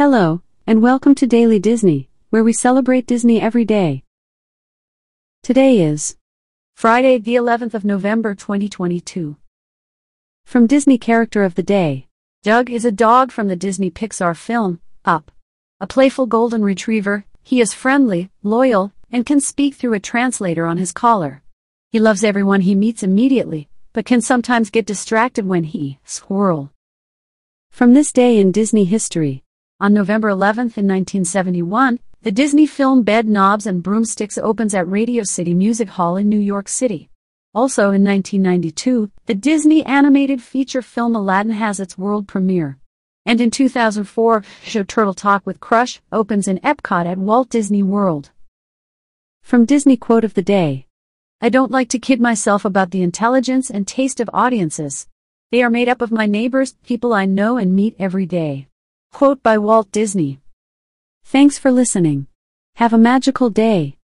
Hello, and welcome to Daily Disney, where we celebrate Disney every day. Today is Friday, the 11th of November 2022. from Disney Character of the Day. Dug is a dog from the Disney Pixar film, Up. A playful golden retriever, he is friendly, loyal, and can speak through a translator on his collar. He loves everyone he meets immediately, but can sometimes get distracted when he, squirrel. From this day in Disney history. On November 11th in 1971, the Disney film Bedknobs and Broomsticks opens at Radio City Music Hall in New York City. Also in 1992, the Disney animated feature film Aladdin has its world premiere. And in 2004, show Turtle Talk with Crush opens in Epcot at Walt Disney World. From Disney Quote of the Day. I don't like to kid myself about the intelligence and taste of audiences. They are made up of my neighbors, people I know and meet every day. Quote by Walt Disney. Thanks for listening. Have a magical day.